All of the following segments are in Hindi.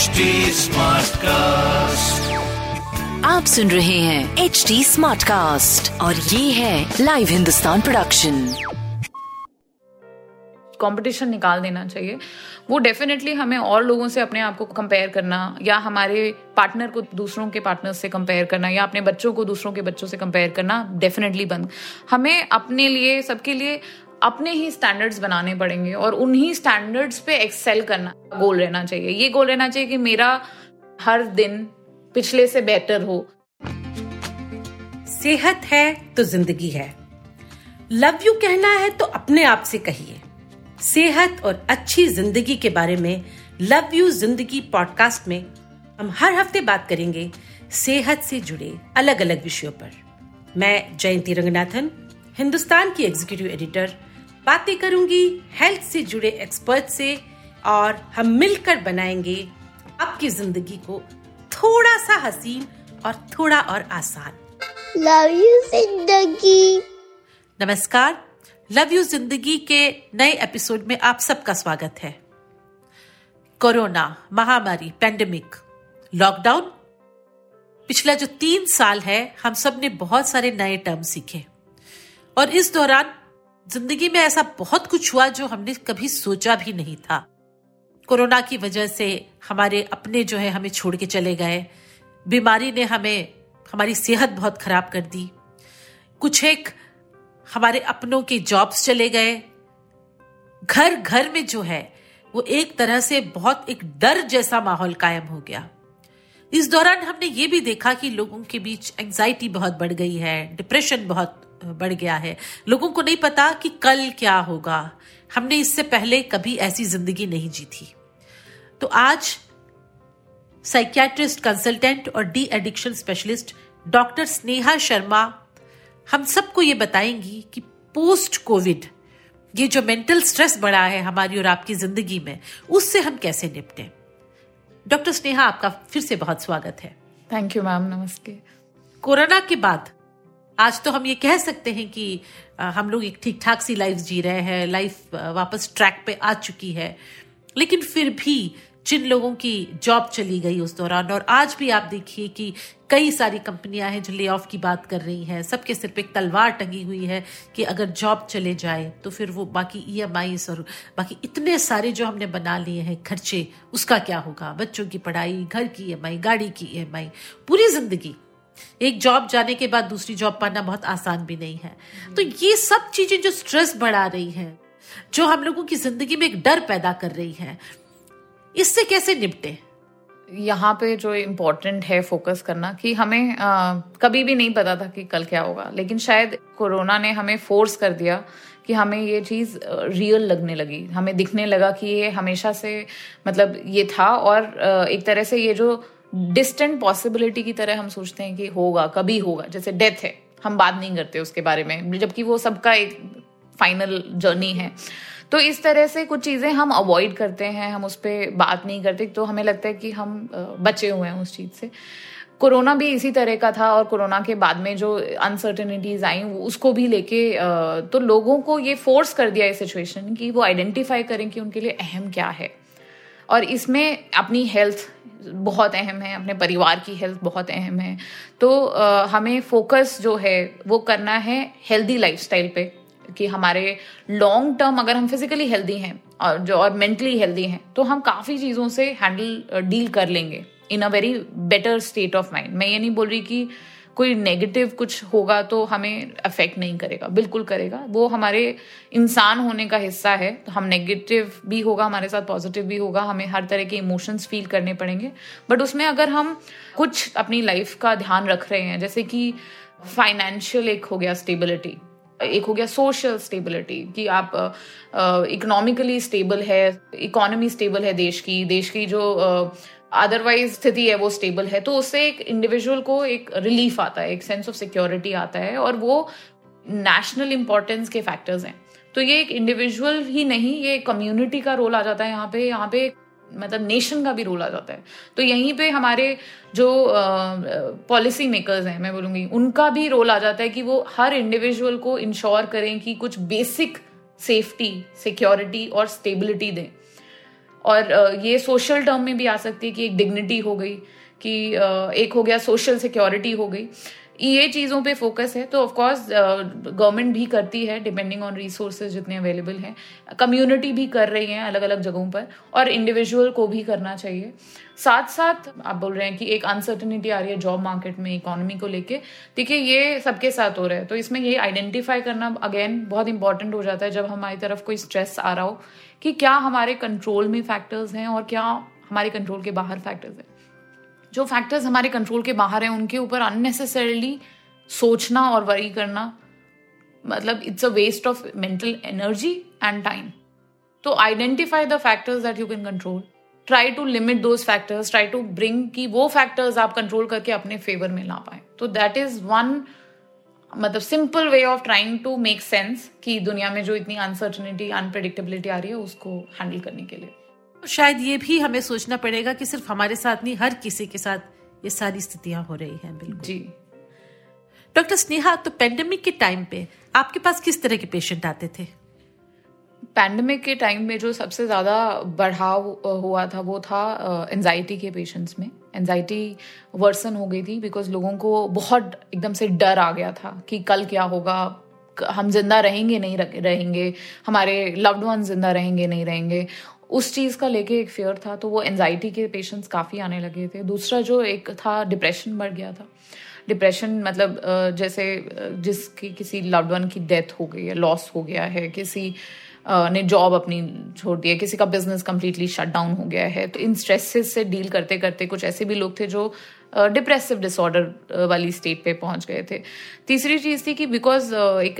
HD Smartcast. आप सुन रहे हैं एच डी स्मार्ट कास्ट और ये है लाइव हिंदुस्तान प्रोडक्शन कंपटीशन निकाल देना चाहिए। वो डेफिनेटली हमें और लोगों से अपने आप को कंपेयर करना या हमारे पार्टनर को दूसरों के पार्टनर से कंपेयर करना या अपने बच्चों को दूसरों के बच्चों से कंपेयर करना डेफिनेटली बंद। हमें अपने लिए सबके लिए अपने ही स्टैंडर्ड्स बनाने पड़ेंगे और उन्हीं स्टैंडर्ड्स पे एक्सेल करना गोल रहना चाहिए। ये गोल रहना चाहिए कि मेरा हर दिन पिछले से बेटर हो। सेहत है तो ज़िंदगी है। लव यू कहना है तो अपने आप से कहिए। सेहत और अच्छी ज़िंदगी के बारे में लव यू ज़िंदगी पॉडकास्ट में हम हर हफ़्ते बात करेंगे सेहत से जुड़े अलग अलग विषयों पर। मैं जयंती रंगनाथन, हिंदुस्तान की एग्जीक्यूटिव एडिटर बातें करूँगी हेल्थ से जुड़े एक्सपर्ट से और हम मिलकर बनाएँगे आपकी ज़िंदगी को थोड़ा सा हसीन और थोड़ा और आसान। लव यू ज़िंदगी। नमस्कार। लव यू ज़िंदगी के नए एपिसोड में आप सबका स्वागत है। कोरोना महामारी पेंडेमिक लॉकडाउन पिछला जो तीन साल है हम सबने बहुत सारे नए टर्म सीखे। और इस दौरान ज़िंदगी में ऐसा बहुत कुछ हुआ जो हमने कभी सोचा भी नहीं था। कोरोना की वजह से हमारे अपने जो है हमें छोड़ के चले गए। बीमारी ने हमें, हमारी सेहत बहुत खराब कर दी। कुछ एक हमारे अपनों के जॉब्स चले गए। घर घर में जो है, वो एक तरह से बहुत एक डर जैसा माहौल कायम हो गया। इस दौरान हमने ये भी देखा कि लोगों के बीच एंजाइटी बहुत बढ़ गई है डिप्रेशन बहुत बढ़ गया है। लोगों को नहीं पता कि कल क्या होगा। हमने इससे पहले कभी ऐसी ज़िंदगी नहीं जी थी तो आज साइकियाट्रिस्ट कंसल्टेंट और de addiction specialist doctor Sneha Sharma हम सबको ये बताएँगी कि पोस्ट कोविड ये जो मेंटल स्ट्रेस बढ़ा है हमारी और आपकी ज़िंदगी में उससे हम कैसे निपटे? डॉक्टर स्नेहा आपका फिर से बहुत स्वागत है। थैंक यू मैम नमस्ते। कोरोना के बाद आज तो हम ये कह सकते हैं कि हम लोग एक ठीक ठाक सी लाइफ जी रहे हैं लाइफ वापस ट्रैक पे आ चुकी है। लेकिन फिर भी जिन लोगों की जॉब चली गई उस दौरान, और आज भी आप देखिए कि कई सारी कंपनियाँ हैं जो ले ऑफ़ की बात कर रही हैं। सबके सिर पे एक तलवार टंगी हुई है कि अगर जॉब चले जाए तो फिर वो बाकी ई एम और बाकी इतने सारे जो हमने बना लिए हैं, खर्चे, उसका क्या होगा? बच्चों की पढ़ाई, घर की ईएमआई गाड़ी की ईएमआई पूरी ज़िंदगी एक जॉब जाने के बाद दूसरी जॉब पाना बहुत आसान भी नहीं है। तो ये सब चीज़ें जो स्ट्रेस बढ़ा रही हैं जो हम लोगों की ज़िंदगी में एक डर पैदा कर रही है इससे कैसे निपटे? यहाँ पे जो इम्पोर्टेंट है फोकस करना कि हमें आ, कभी भी नहीं पता था कि कल क्या होगा लेकिन शायद कोरोना ने हमें फोर्स कर दिया कि हमें ये चीज़ रियल लगने लगी। हमें दिखने लगा कि ये हमेशा से मतलब ये था और एक तरह से ये जो डिस्टेंट पॉसिबिलिटी की तरह हम सोचते हैं कि होगा, कभी होगा। जैसे डेथ है, हम बात नहीं करते उसके बारे में, जबकि वो सबका एक फाइनल जर्नी है। तो इस तरह से कुछ चीज़ें हम अवॉइड करते हैं, हम उस पर बात नहीं करते। तो हमें लगता है कि हम बचे हुए हैं उस चीज़ से। कोरोना भी इसी तरह का था और कोरोना के बाद में जो अनसर्टेनिटीज आई उसको भी लेके तो लोगों को ये फोर्स कर दिया इस सिचुएशन कि वो आइडेंटिफाई करें कि उनके लिए अहम क्या है। और इसमें अपनी हेल्थ बहुत अहम है अपने परिवार की हेल्थ बहुत अहम है। तो आ, हमें फोकस जो है वो करना है हेल्दी लाइफस्टाइल पे कि हमारे लॉन्ग टर्म अगर हम फिजिकली हेल्दी हैं और जो और मेंटली हेल्दी हैं तो हम काफ़ी चीज़ों से हैंडल डील कर लेंगे in a very better state of mind मैं ये नहीं बोल रही कि कोई नेगेटिव कुछ होगा तो हमें अफेक्ट नहीं करेगा, बिल्कुल करेगा। वो हमारे इंसान होने का हिस्सा है तो हम नेगेटिव भी होगा, हमारे साथ पॉजिटिव भी होगा, हमें हर तरह के इमोशंस फील करने पड़ेंगे। बट उसमें अगर हम कुछ अपनी लाइफ का ध्यान रख रहे हैं, जैसे कि फाइनेंशियल एक हो गया स्टेबिलिटी एक हो गया सोशल स्टेबिलिटी कि आप इकोनॉमिकली स्टेबल है इकोनॉमी स्टेबल है देश की देश की जो अदरवाइज़ स्थिति है, वो स्टेबल है। तो उससे एक इंडिविजुअल को एक रिलीफ आता है, एक सेंस ऑफ़ सिक्योरिटी आता है और वो नेशनल इंपॉर्टेंस के फैक्टर्स हैं। तो ये एक इंडिविजुअल ही नहीं, ये कम्युनिटी का रोल आ जाता है यहाँ पे। यहाँ पे मतलब नेशन का भी रोल आ जाता है। तो यहीं पे हमारे जो पॉलिसी मेकर्स हैं, मैं बोलूँगी, उनका भी रोल आ जाता है कि वो हर इंडिविजुअल को इंश्योर करें कि कुछ बेसिक सेफ्टी सिक्योरिटी और स्टेबिलिटी दें। और ये सोशल टर्म में भी आ सकती है कि एक डिग्निटी हो गई, कि एक हो गया सोशल सिक्योरिटी हो गई। ये चीज़ों पे फोकस है तो ऑफकोर्स गवर्नमेंट भी करती है डिपेंडिंग ऑन रिसोर्सेज जितने अवेलेबल हैं। कम्युनिटी भी कर रही है अलग अलग जगहों पर, और इंडिविजुअल को भी करना चाहिए। साथ साथ आप बोल रहे हैं कि एक अनसर्टनिटी आ रही है जॉब मार्केट में इकोनॉमी को लेके। देखिए, ये सबके साथ हो रहा है तो इसमें ये आइडेंटिफाई करना अगेन बहुत इंपॉर्टेंट हो जाता है जब हमारी तरफ़ कोई स्ट्रेस आ रहा हो। कि क्या हमारे कंट्रोल में फैक्टर्स हैं और क्या हमारे कंट्रोल के बाहर फैक्टर्स हैं। जो फैक्टर्स हमारे कंट्रोल के बाहर हैं, उनके ऊपर अननेसेसरली सोचना और वरी करना मतलब it's a waste of mental energy and time तो identify the factors that you can control try to limit those factors try to bring कि वो फैक्टर्स आप कंट्रोल करके अपने फेवर में ला पाए। तो दैट इज़ वन मतलब simple way of trying to make sense कि दुनिया में जो इतनी अनसर्टनिटी अनप्रडिक्टेबिलिटी आ रही है उसको हैंडल करने के लिए। तो शायद ये भी हमें सोचना पड़ेगा कि सिर्फ़ हमारे साथ नहीं हर किसी के साथ ये सारी स्थितियाँ हो रही हैं बिल्कुल। जी। डॉक्टर स्नेहा तो पेंडेमिक के टाइम पे आपके पास किस तरह के पेशेंट आते थे? पैंडमिक के टाइम में जो सबसे ज़्यादा बढ़ाव हुआ था वो था एनजाइटी के पेशेंट्स में। एनजाइटी वर्सन हो गई थी बिकॉज़ लोगों को बहुत एकदम से डर आ गया था कि कल क्या होगा हम ज़िंदा रहेंगे नहीं रहेंगे, हमारे लव्ड वन ज़िंदा रहेंगे नहीं रहेंगे। उस चीज़ का लेके एक फेयर था तो वो एनजाइटी के पेशेंट्स काफ़ी आने लगे थे। दूसरा जो एक था डिप्रेशन बढ़ गया था। डिप्रेशन मतलब जैसे जिसकी किसी लव्ड वन की डेथ हो गई है लॉस हो गया है, किसी ने जॉब अपनी छोड़ दी है किसी का बिज़नेस कम्प्लीटली शट डाउन हो गया है तो इन स्ट्रेसेस से डील करते करते कुछ ऐसे भी लोग थे जो डिप्रेसिव uh, डिसऑर्डर uh, वाली स्टेट पे पहुँच गए थे। तीसरी चीज़ थी कि बिकॉज़ uh, एक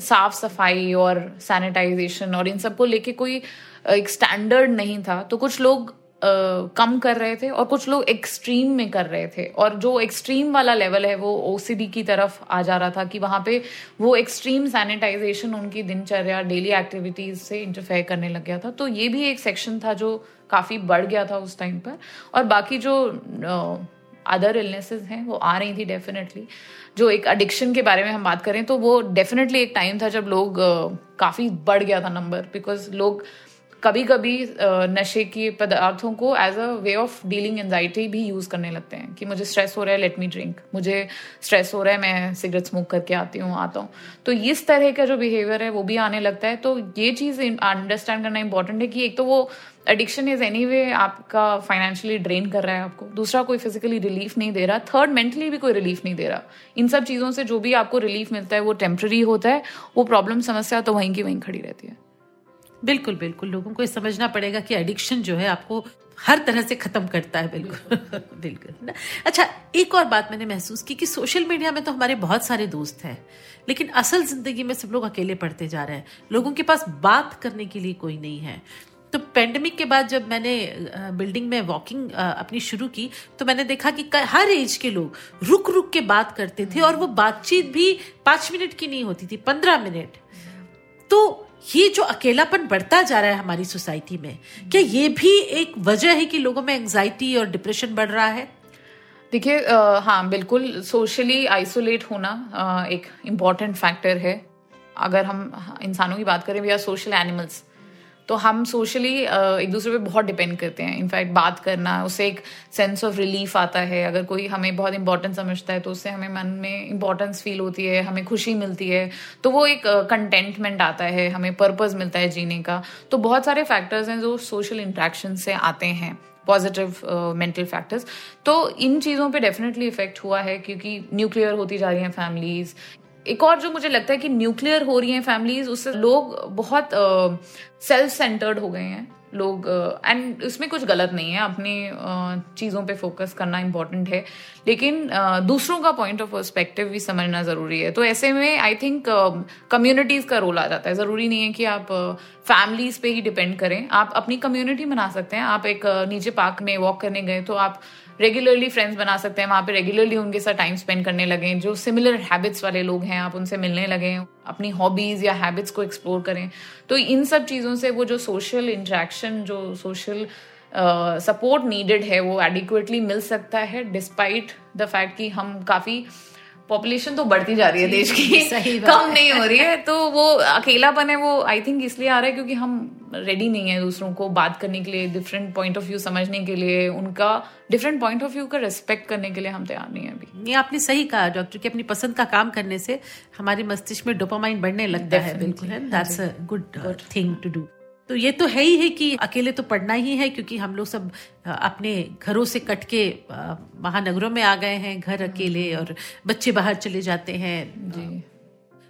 साफ़ सफ़ाई और सैनिटाइजेशन और इन सबको लेके कोई एक स्टैंडर्ड नहीं था तो कुछ लोग कम कर रहे थे और कुछ लोग एक्सट्रीम में कर रहे थे। और जो एक्सट्रीम वाला लेवल है, वो ओसीडी की तरफ़ आ जा रहा था कि वहाँ पे वो एक्सट्रीम सैनिटाइजेशन उनकी दिनचर्या डेली एक्टिविटीज़ से इंटरफेयर करने लग गया था। तो ये भी एक सेक्शन था जो काफ़ी बढ़ गया था उस टाइम पर। और बाकी जो अदर इलनेसेस हैं, वो आ रही थी डेफिनेटली जो एक एडिक्शन के बारे में हम बात करें तो वो डेफिनेटली एक टाइम था जब लोग काफ़ी बढ़ गया था नंबर बिकॉज़ लोग कभी कभी नशे के पदार्थों को as a way of dealing anxiety भी यूज़ करने लगते हैं कि मुझे स्ट्रेस हो रहा है लेट मी ड्रिंक मुझे स्ट्रेस हो रहा है, मैं सिगरेट स्मोक करके आती हूँ, आता हूँ. तो इस तरह का जो बिहेवियर है, वो भी आने लगता है. तो ये चीज़ अंडरस्टैंड करना इंपॉर्टेंट है कि एक तो वो एडिक्शन इज़ एनी वे आपका फाइनेंशियली ड्रेन कर रहा है आपको. दूसरा, कोई फिजिकली रिलीफ नहीं दे रहा. थर्ड मेंटली भी कोई रिलीफ नहीं दे रहा. इन सब चीज़ों से जो भी आपको रिलीफ मिलता है, वो टेम्प्रेरी होता है. वो प्रॉब्लम समस्या तो वहीं की वहीं खड़ी रहती है. बिल्कुल बिल्कुल। लोगों को ये समझना पड़ेगा कि एडिक्शन जो है आपको हर तरह से खत्म करता है। बिल्कुल। बिल्कुल। अच्छा एक और बात मैंने महसूस की कि सोशल मीडिया में तो हमारे बहुत सारे दोस्त हैं लेकिन असल ज़िंदगी में सब लोग अकेले पढ़ते जा रहे हैं। लोगों के पास बात करने के लिए कोई नहीं है। तो पेंडेमिक के बाद जब मैंने बिल्डिंग में वॉकिंग अपनी शुरू की तो मैंने देखा कि हर एज के लोग रुक रुक के बात करते थे और वो बातचीत भी पाँच मिनट की नहीं होती थी पंद्रह मिनट। तो ये जो अकेलापन बढ़ता जा रहा है हमारी सोसाइटी में क्या ये भी एक वजह है कि लोगों में एंजाइटी और डिप्रेशन बढ़ रहा है? देखिए हाँ बिल्कुल सोशली आइसोलेट होना आ, एक इंपॉर्टेंट फैक्टर है। अगर हम इंसानों की बात करें वी आर सोशल एनिमल्स तो हम सोशली एक दूसरे पे बहुत डिपेंड करते हैं. इनफैक्ट बात करना, उससे एक सेंस ऑफ़ रिलीफ आता है. अगर कोई हमें बहुत इंपॉर्टेंट समझता है तो उससे हमें मन में इंपॉर्टेंस फील होती है, हमें खुशी मिलती है. तो वो एक कंटेंटमेंट आता है, हमें पर्पज मिलता है जीने का. तो बहुत सारे फैक्टर्स हैं जो सोशल इंट्रैक्शन से आते हैं पॉजिटिव मेंटल फैक्टर्स तो इन चीज़ों पे डेफिनेटली इफ़ेक्ट हुआ है, क्योंकि न्यूक्लियर होती जा रही हैं फैमिलीज़ एक और जो मुझे लगता है कि न्यूक्लियर हो रही हैं फैमिलीज़ उससे लोग बहुत सेल्फ सेंटर्ड हो गए हैं। लोग एंड उसमें कुछ गलत नहीं है। अपनी चीज़ों पे फोकस करना इंपॉर्टेंट है। लेकिन दूसरों का पॉइंट ऑफ़ पर्सपेक्टिव भी समझना ज़रूरी है। तो ऐसे में आई थिंक कम्युनिटीज़ का रोल आ जाता है। ज़रूरी नहीं है कि आप फैमिलीज़ पे ही डिपेंड करें। आप अपनी कम्युनिटी बना सकते हैं। आप एक नीचे पार्क में वॉक करने गए तो आप रेगुलरली फ्रेंड्स बना सकते हैं, वहाँ पे रेगुलरली उनके साथ टाइम स्पेंड करने लगे जो सिमिलर हैबिट्स वाले लोग हैं, आप उनसे मिलने लगे अपनी हॉबीज या हैबिट्स को एक्सप्लोर करें। तो इन सब चीज़ों से वो जो सोशल इंट्रैक्शन जो सोशल सपोर्ट नीडेड है, वो एडिक्वेटली मिल सकता है डिस्पाइट द फैक्ट कि हम काफ़ी पॉपुलेशन तो बढ़ती जा रही है देश की। सही कम नहीं हो रही है तो वो अकेलापन है वो आई थिंक इसलिए आ रहा है क्योंकि हम रेडी नहीं है दूसरों को बात करने के लिए डिफरेंट पॉइंट ऑफ़ व्यू समझने के लिए उनका डिफरेंट पॉइंट ऑफ़ व्यू का रिस्पेक्ट करने के लिए हम तैयार नहीं है अभी। ये आपने सही कहा डॉक्टर कि अपनी पसंद का काम करने से हमारे मस्तिष्क में डोपामाइन बढ़ने लगता है। बिल्कुल that's a good thing to do तो ये तो है ही है कि अकेले तो पढ़ना ही है क्योंकि हम लोग सब अपने घरों से कट के महानगरों में आ गए हैं घर अकेले और बच्चे बाहर चले जाते हैं। जी।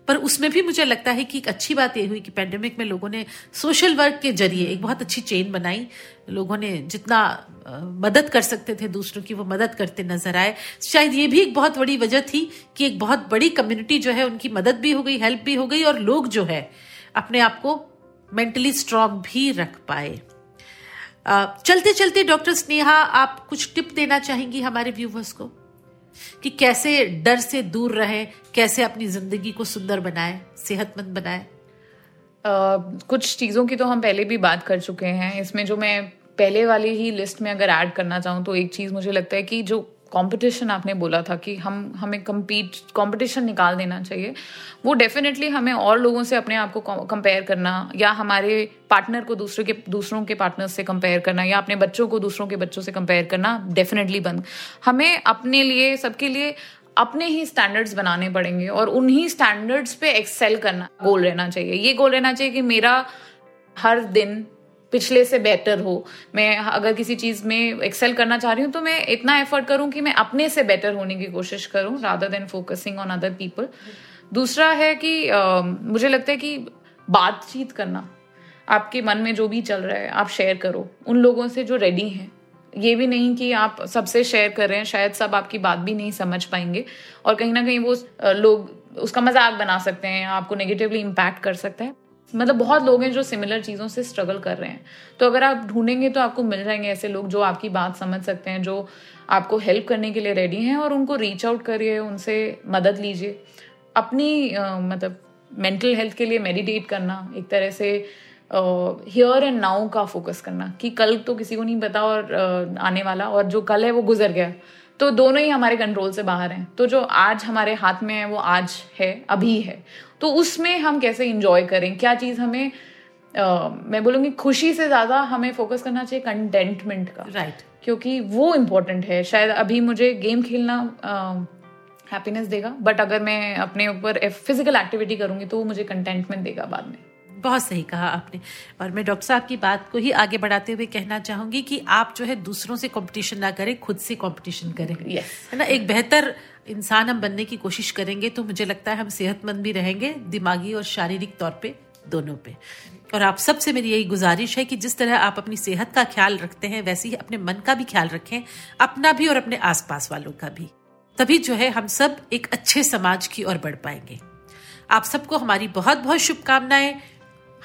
पर उसमें भी मुझे लगता है कि एक अच्छी बात ये हुई कि पेंडेमिक में लोगों ने सोशल वर्क के ज़रिए एक बहुत अच्छी चेन बनाई। लोगों ने जितना मदद कर सकते थे दूसरों की वो मदद करते नज़र आए। शायद ये भी एक बहुत बड़ी वजह थी कि एक बहुत बड़ी कम्युनिटी जो है उनकी मदद भी हो गई हेल्प भी हो गई और लोग जो है अपने आप को मेंटली स्ट्रांग भी रख पाए। चलते चलते डॉक्टर स्नेहा, आप कुछ टिप देना चाहेंगी हमारे व्यूवर्स को? कि कैसे डर से दूर रहे, कैसे अपनी ज़िंदगी को सुंदर बनाए, सेहतमंद बनाए? कुछ चीज़ों की तो हम पहले भी बात कर चुके हैं। इसमें जो मैं पहले वाली ही लिस्ट में अगर ऐड करना चाहूँ तो एक चीज़ मुझे लगता है कि जो कंपटीशन आपने बोला था कि हम, हमें कम्पीट कंपटीशन निकाल देना चाहिए। वो डेफिनेटली हमें और लोगों से अपने आप को कंपेयर करना, या हमारे पार्टनर को दूसरे के, दूसरों के पार्टनर से कंपेयर करना, या अपने बच्चों को दूसरों के बच्चों से कंपेयर करना डेफिनेटली बंद। हमें अपने लिए, सबके लिए अपने ही स्टैंडर्ड्स बनाने पड़ेंगे, और उन्हीं स्टैंडर्ड्स पे एक्सेल करना गोल रहना चाहिए। ये गोल रहना चाहिए कि मेरा हर दिन पिछले से बेटर हो। मैं अगर किसी चीज़ में एक्सेल करना चाह रही हूँ तो मैं इतना एफर्ट करूँ कि मैं अपने से बेटर होने की कोशिश करूँ rather than focusing on other people दूसरा है कि अ, मुझे लगता है कि बातचीत करना आपके मन में जो भी चल रहा है आप शेयर करो। उन लोगों से जो रेडी हैं। ये भी नहीं कि आप सबसे शेयर कर रहे हैं शायद सब आपकी बात भी नहीं समझ पाएँगे। और कहीं ना कहीं वो लोग उसका मज़ाक बना सकते हैं आपको नेगेटिवली इम्पैक्ट कर सकते है। मतलब बहुत लोग हैं जो सिमिलर चीज़ों से स्ट्रगल कर रहे हैं। तो अगर आप ढूंढेंगे तो आपको मिल जाएँगे ऐसे लोग जो आपकी बात समझ सकते हैं जो आपको हेल्प करने के लिए रेडी हैं और उनको रीच आउट करिए उनसे मदद लीजिए। अपनी अ, मतलब मेंटल हेल्थ के लिए मेडिटेट करना एक तरह से हियर एंड नाउ का फोकस करना कि कल तो किसी को नहीं पता और अ, आने वाला और जो कल है वो गुजर गया। तो दोनों ही हमारे कंट्रोल से बाहर हैं। तो जो आज हमारे हाथ में है वो आज है अभी है। तो उसमें हम कैसे इंजॉय करें? क्या चीज़ हमें Uh, मैं बोलूँगी खुशी से ज़्यादा हमें फोकस करना चाहिए कंटेंटमेंट का। Right right. क्योंकि वो इम्पोर्टेंट है। शायद अभी मुझे गेम खेलना हैप्पीनेस uh, देगा बट अगर मैं अपने ऊपर फ़िज़िकल एक्टिविटी करूँगी तो वो मुझे कंटेंटमेंट देगा बाद में। बहुत सही कहा आपने। और मैं डॉक्टर साहब की बात को ही आगे बढ़ाते हुए कहना चाहूँगी कि आप जो है दूसरों से कंपटीशन ना करें खुद से कंपटीशन करें। Yes. है ना? एक बेहतर इंसान हम बनने की कोशिश करेंगे तो मुझे लगता है हम सेहतमंद भी रहेंगे दिमागी और शारीरिक तौर पे दोनों पे। और आप सबसे मेरी यही गुजारिश है कि जिस तरह आप अपनी सेहत का ख्याल रखते हैं वैसे ही अपने मन का भी ख्याल रखें अपना भी और अपने आसपास वालों का भी। तभी जो है हम सब एक अच्छे समाज की ओर बढ़ पाएँगे। आप सबको हमारी बहुत बहुत शुभकामनाएँ।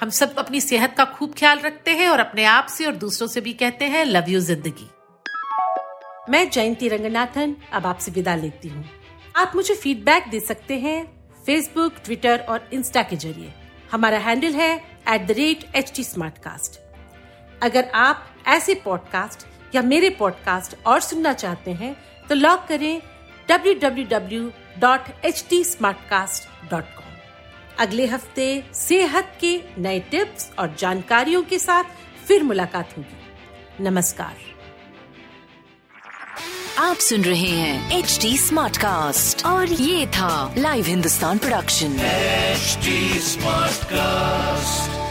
हम सब अपनी सेहत का खूब ख्याल रखते हैं और अपने आप से और दूसरों से भी कहते हैं लव यू ज़िंदगी. मैं जयंती रंगनाथन, अब आपसे विदा लेती हूँ। आप मुझे फीडबैक दे सकते हैं फेसबुक ट्विटर और इंस्टा के ज़रिए। हमारा हैंडल है at the rate H T अगर आप ऐसे पॉडकास्ट या मेरे पॉडकास्ट और सुनना चाहते हैं तो लॉग करें www.htsmartcast.com अगले हफ़्ते सेहत के नए टिप्स और जानकारियों के साथ फिर मुलाकात होगी। नमस्कार। आप सुन रहे हैं एच डी स्मार्ट कास्ट और ये था live Hindustan production smart Smartcast.